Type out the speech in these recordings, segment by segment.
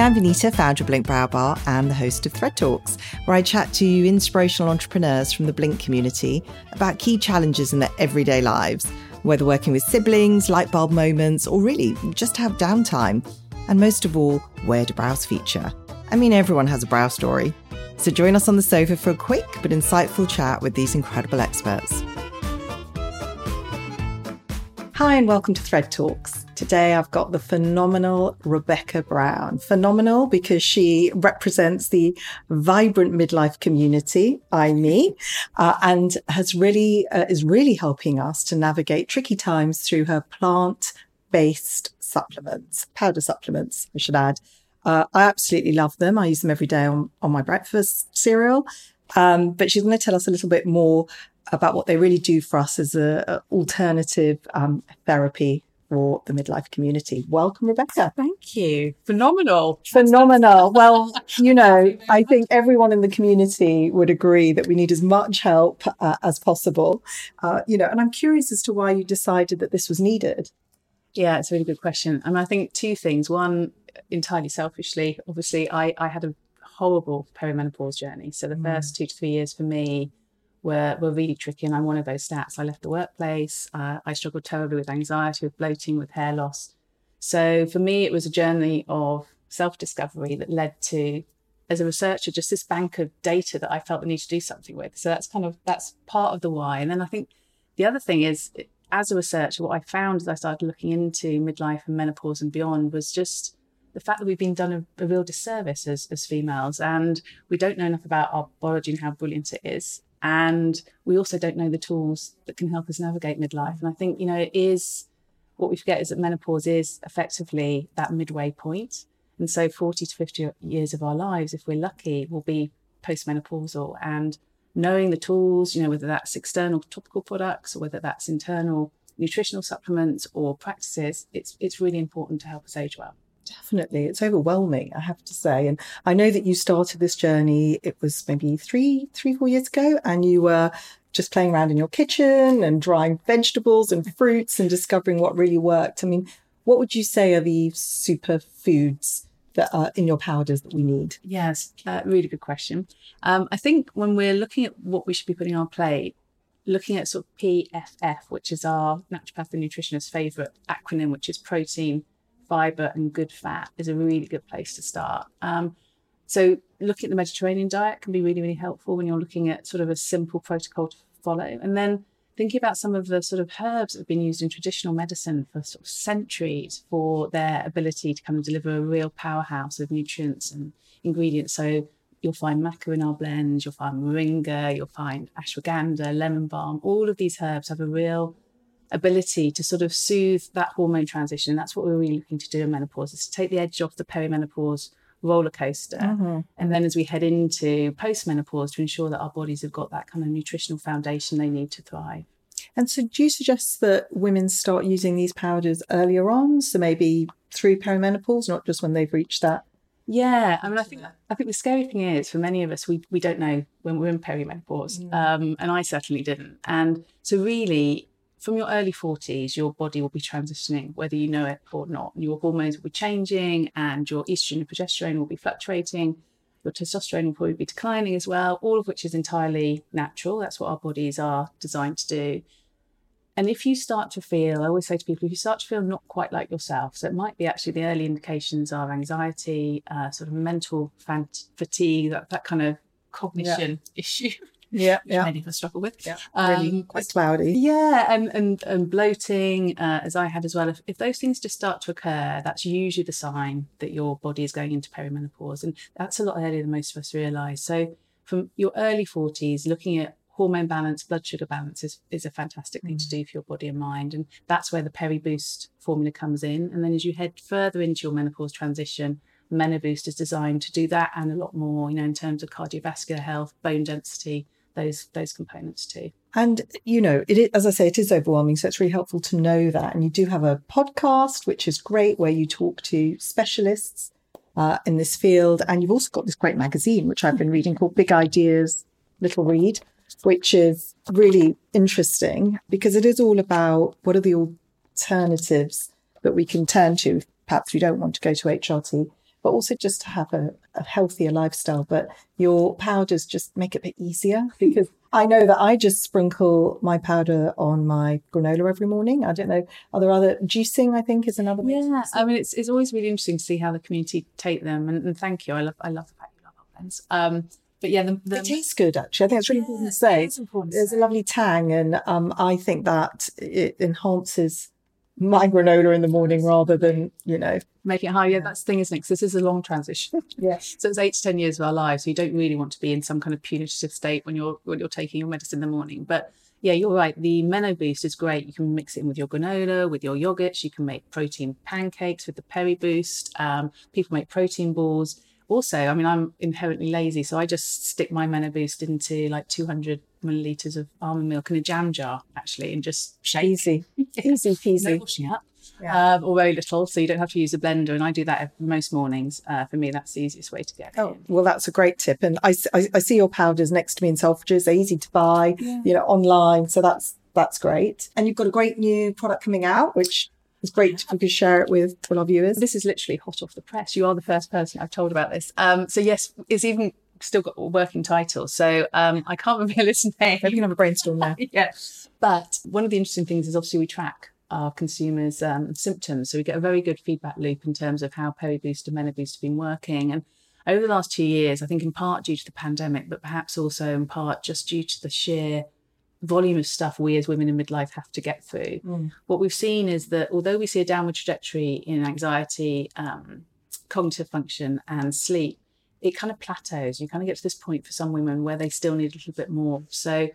I'm Vanita, founder of Blink Brow Bar and the host of Thread Talks, where I chat to inspirational entrepreneurs from the Blink community about key challenges in their everyday lives, whether working with siblings, light bulb moments, or really just have downtime. And most of all, where do brows feature? I mean, everyone has a brow story. So join us on the sofa for a quick but insightful chat with these incredible experts. Hi, and welcome to Thread Talks. Today I've got the phenomenal Rebekah Brown. Phenomenal because she represents the vibrant midlife community, I me, uh, and has really uh, is really helping us to navigate tricky times through her plant based supplements, powder supplements, I should add. Uh, I absolutely love them. I use them every day on, on my breakfast cereal. Um, but she's going to tell us a little bit more about what they really do for us as an alternative um, therapy for the midlife community. Welcome, Rebekah. Thank you. Phenomenal. Phenomenal. Well, you know, I think everyone in the community would agree that we need as much help uh, as possible. Uh, you know, and I'm curious as to why you decided that this was needed. Yeah, it's a really good question. I mean, I think two things. One, entirely selfishly, obviously, I, I had a horrible perimenopause journey. So the mm. first two to three years for me were, were really tricky. And I'm one of those stats. I left the workplace. Uh, I struggled terribly with anxiety, with bloating, with hair loss. So for me, it was a journey of self discovery that led to, as a researcher, just this bank of data that I felt the need to do something with. So that's kind of, that's part of the why. And then I think the other thing is, as a researcher, what I found as I started looking into midlife and menopause and beyond was just the fact that we've been done a, a, real disservice as, as females and we don't know enough about our biology and how brilliant it is. And we also don't know the tools that can help us navigate midlife. And I think, you know, it is what we forget is that menopause is effectively that midway point. And so 40 to 50 years of our lives, if we're lucky, will be postmenopausal. And knowing the tools, you know, whether that's external topical products or whether that's internal nutritional supplements or practices, it's it's really important to help us age well. Definitely. It's overwhelming, I have to say. And I know that you started this journey, it was maybe three, three, four years ago, and you were just playing around in your kitchen and drying vegetables and fruits and discovering what really worked. I mean, what would you say are the superfoods that are in your powders that we need? Yes, uh, really good question. Um, I think when we're looking at what we should be putting on our plate, looking at sort of PFF, which is our naturopath and nutritionist favorite acronym, which is protein, fiber, and good fat, is a really good place to start. Um, so, looking at the Mediterranean diet can be really, really helpful when you're looking at sort of a simple protocol to follow. And then thinking about some of the sort of herbs that have been used in traditional medicine for sort of centuries for their ability to kind of deliver a real powerhouse of nutrients and ingredients. So you'll find maca in our blends, you'll find moringa, you'll find ashwagandha, lemon balm. All of these herbs have a real ability to sort of soothe that hormone transition. That's what we're really looking to do in menopause is to take the edge off the perimenopause roller coaster. Mm-hmm. And then as we head into postmenopause to ensure that our bodies have got that kind of nutritional foundation they need to thrive. And so do you suggest that women start using these powders earlier on? So maybe through perimenopause, not just when they've reached that yeah, I mean, I think I think the scary thing is for many of us, we we don't know when we're in perimenopause, mm. um, and I certainly didn't. And so, really, from your early forties, your body will be transitioning, whether you know it or not. Your hormones will be changing, and your estrogen and progesterone will be fluctuating. Your testosterone will probably be declining as well, all of which is entirely natural. That's what our bodies are designed to do. And if you start to feel, I always say to people, if you start to feel not quite like yourself, so it might be actually the early indications are anxiety, uh, sort of mental fant- fatigue, that, that kind of cognition yeah. issue. Yeah, yeah. Many of us struggle with. Yeah, really um, quite cloudy. Yeah, and and, and bloating, uh, as I had as well. If, if those things just start to occur, that's usually the sign that your body is going into perimenopause, and that's a lot earlier than most of us realise. So from your early forties, looking at hormone balance, blood sugar balance is, is a fantastic thing mm. to do for your body and mind. And that's where the Peri Boost formula comes in. And then as you head further into your menopause transition, Menoboost is designed to do that and a lot more, you know, in terms of cardiovascular health, bone density, those those components too. And you know, it is, as I say, it is overwhelming. So it's really helpful to know that. And you do have a podcast, which is great, where you talk to specialists uh, in this field. And you've also got this great magazine, which I've been reading called Big Ideas, Little Read, which is really interesting because it is all about what are the alternatives that we can turn to. Perhaps we don't want to go to HRT but also just to have a, a healthier lifestyle. But your powders just make it a bit easier because I know that I just sprinkle my powder on my granola every morning. I don't know. Are there other juicing? I think is another. way Yeah. I mean, it's, it's always really interesting to see how the community take them. And, and thank you. I love I love the fact you love our blends. Um, but yeah, the, the it tastes good actually. I think it's really important to say. It's important to There's a lovely tang, and um, I think that it enhances my granola in the morning rather than you know. Make it high. Yeah, that's the thing, isn't it? 'Cause this is a long transition. Yes. So it's eight to ten years of our lives. So you don't really want to be in some kind of punitive state when you're when you're taking your medicine in the morning. But yeah, you're right. The Meno Boost is great. You can mix it in with your granola, with your yogurts. You can make protein pancakes with the Peri Boost. Um, people make protein balls. Also, I mean, I'm inherently lazy, so I just stick my Meno Boost into like 200 milliliters of almond milk in a jam jar, actually, and just shake. Easy, easy No washing up. Yeah. Um, or very little, so you don't have to use a blender. And I do that most mornings. Uh, for me, that's the easiest way to get it. Oh, well, that's a great tip. And I, I see your powders next to me in Selfridges. They're easy to buy, Yeah. you know, online. So that's that's great. And you've got a great new product coming out, which is great if you could share it with all our viewers. This is literally hot off the press. You are the first person I've told about this. Um, so yes, it's even still got a working title. So um, I can't reveal its name. Maybe we can have a brainstorm now. yes. But one of the interesting things is obviously we track our consumers' um, symptoms. So we get a very good feedback loop in terms of how Periboost and Menoboost have been working. And over the last two years, I think in part due to the pandemic, but perhaps also in part just due to the sheer volume of stuff we as women in midlife have to get through. Mm. What we've seen is that although we see a downward trajectory in anxiety, um, cognitive function, and sleep, it kind of plateaus. You kind of get to this point for some women where they still need a little bit more. So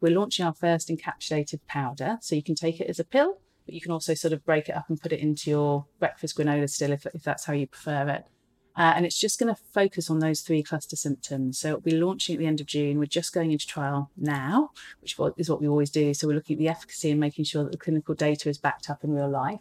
we're launching our first encapsulated powder. So you can take it as a pill, but you can also sort of break it up and put it into your breakfast granola still if, if that's how you prefer it. Uh, and it's just going to focus on those three cluster symptoms. So it'll be launching at the end of June. We're just going into trial now, which is what we always do. So we're looking at the efficacy and making sure that the clinical data is backed up in real life.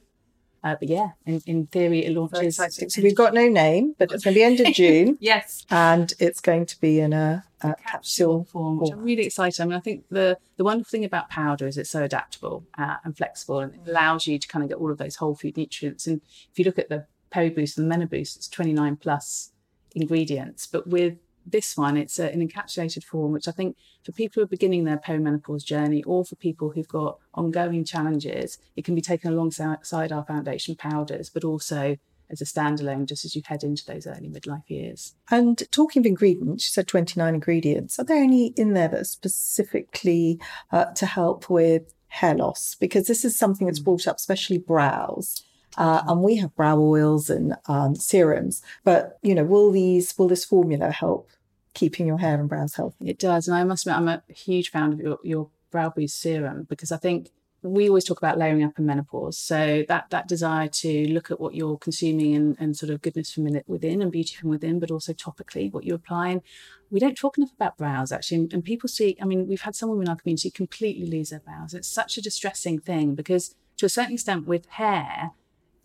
Uh, but yeah, in, in theory, it launches. So we've got no name, but it's going to be end of June, Yes. and it's going to be in a, a capsule capsule. form, which I'm really excited. I mean, I think the the wonderful thing about powder is it's so adaptable uh, and flexible, and it allows you to kind of get all of those whole food nutrients. And if you look at the Peri Boost and the Menoboost, it's 29 plus ingredients, but with this one, it's a, an encapsulated form, which I think for people who are beginning their perimenopause journey, or for people who've got ongoing challenges, it can be taken alongside our foundation powders, but also as a standalone, just as you head into those early midlife years. And talking of ingredients, you said 29 ingredients. Are there any in there that are specifically uh, to help with hair loss? Because this is something that's brought up, especially brows. Uh, and we have brow oils and um, serums, but you know, will these will this formula help keeping your hair and brows healthy? It does. And I must admit, I'm a huge fan of your, your Brow Boost serum because I think we always talk about layering up in menopause. So that that desire to look at what you're consuming and, and sort of goodness from in- within and beauty from within, but also topically what you're applying. We don't talk enough about brows actually. And, and people see, I mean, we've had some women in our community completely lose their brows. It's such a distressing thing because to a certain extent with hair,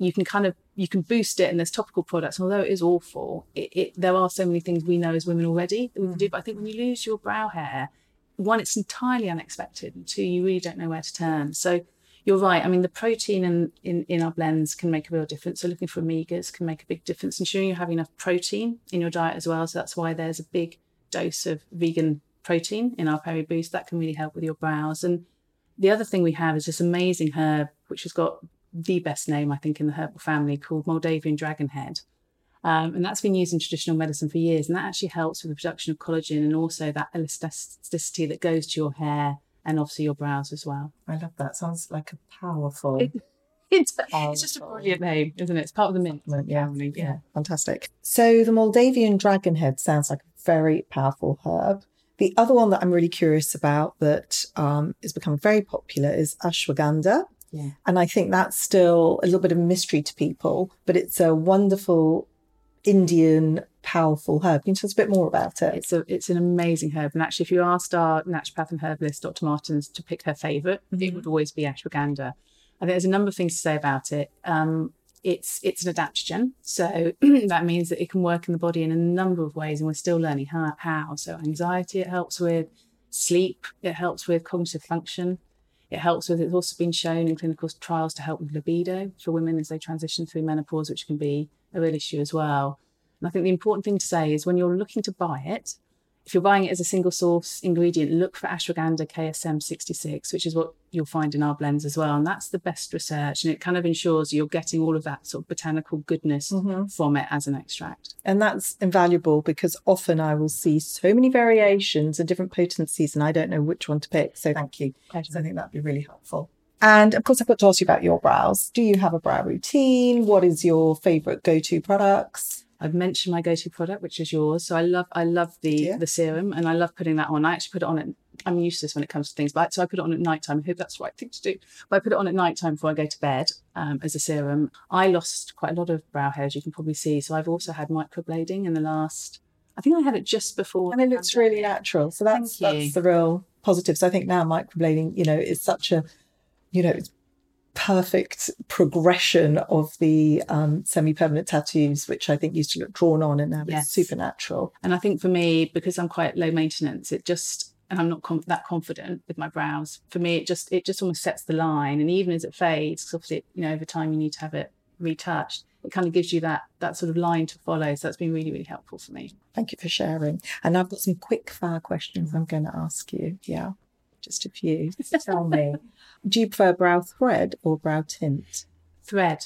you can kind of you can boost it and there's topical products. Although it is awful it, it there are so many things we know as women already that we can do. Mm. But i think when you lose your brow hair one it's entirely unexpected. And two you really don't know where to turn. So you're right. I mean the protein in, in, in our blends can make a real difference. So looking for omegas can make a big difference ensuring you have enough protein in your diet as well. So that's why there's a big dose of vegan protein in our peri boost. That can really help with your brows. And the other thing we have is this amazing herb which has got the best name, I think, in the herbal family called Moldavian dragonhead. Um, and that's been used in traditional medicine for years. And that actually helps with the production of collagen and also that elasticity that goes to your hair and obviously your brows as well. I love that. Sounds like a powerful. It- It's, it's just a brilliant name, isn't it? It's part of the mint yeah, family. yeah, fantastic. So the Moldavian dragonhead sounds like a very powerful herb. The other one that I'm really curious about that um, is becoming very popular is ashwagandha. Yeah. And I think that's still a little bit of a mystery to people, but it's a wonderful Indian powerful herb. Can you tell us a bit more about it? It's a it's an amazing herb, and actually, if you asked our naturopath and herbalist, Dr. Martins, to pick her favorite it Mhm. would always be ashwagandha. I think there's a number of things to say about it. Um, it's it's an adaptogen, so that means that it can work in the body in a number of ways, and we're still learning how. how. So anxiety, it helps with sleep, it helps with cognitive function. It helps with, it's also been shown in clinical trials to help with libido for women as they transition through menopause, which can be a real issue as well. And I think the important thing to say is when you're looking to buy it, if you're buying it as a single source ingredient, look for ashwagandha KSM 66, which is what you'll find in our blends as well. And that's the best research. And it kind of ensures you're getting all of that sort of botanical goodness mm-hmm. from it as an extract. And that's invaluable because often I will see so many variations and different potencies, and I don't know which one to pick. So thank you. Pleasure. I think that'd be really helpful. And of course, I've got to ask you about your brows. Do you have a brow routine? What is your favorite go to products? I've mentioned my go-to product, which is yours. So I love, I love the yeah. the serum, and I love putting that on. I actually put it on at. I'm useless when it comes to things, but so I put it on at night time. I hope that's the right thing to do. But I put it on at night time before I go to bed um, as a serum. I lost quite a lot of brow hair, as you can probably see. So I've also had microblading in the last. I think I had it just before, and it looks really natural. So that's that's the real positives. So I think now microblading, you know, is such a, you know, it's perfect progression of the um, semi-permanent tattoos, which I think used to look drawn on, and now yes. it's supernatural. And I think for me, because I'm quite low maintenance, it just and I'm not com- that confident with my brows. For me, it just it just almost sets the line, and even as it fades, because obviously you know over time you need to have it retouched. It kind of gives you that that sort of line to follow. So that's been really really helpful for me. Thank you for sharing. And I've got some quick fire questions I'm going to ask you. Yeah just a few. Tell me, do you prefer brow thread or brow tint? Thread.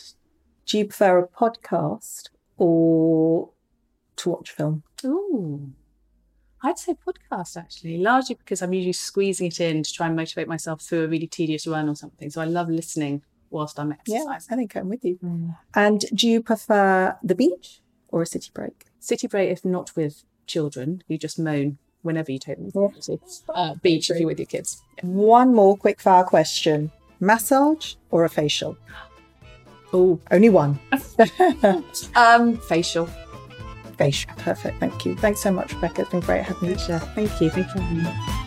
Do you prefer a podcast or to watch film? Ooh, I'd say podcast actually, largely because I'm usually squeezing it in to try and motivate myself through a really tedious run or something. So I love listening whilst I'm exercising. Yeah, I think I'm with you. Mm. And do you prefer the beach or a city break? City break, if not with children, you just moan whenever you take them to uh, beach if you're with your kids. One more quick fire question: massage or a facial? Oh, only one. um, facial. Facial. Perfect. Thank you. Thanks so much, Rebekah. It's been great having you. Thank you. Thank you for having me.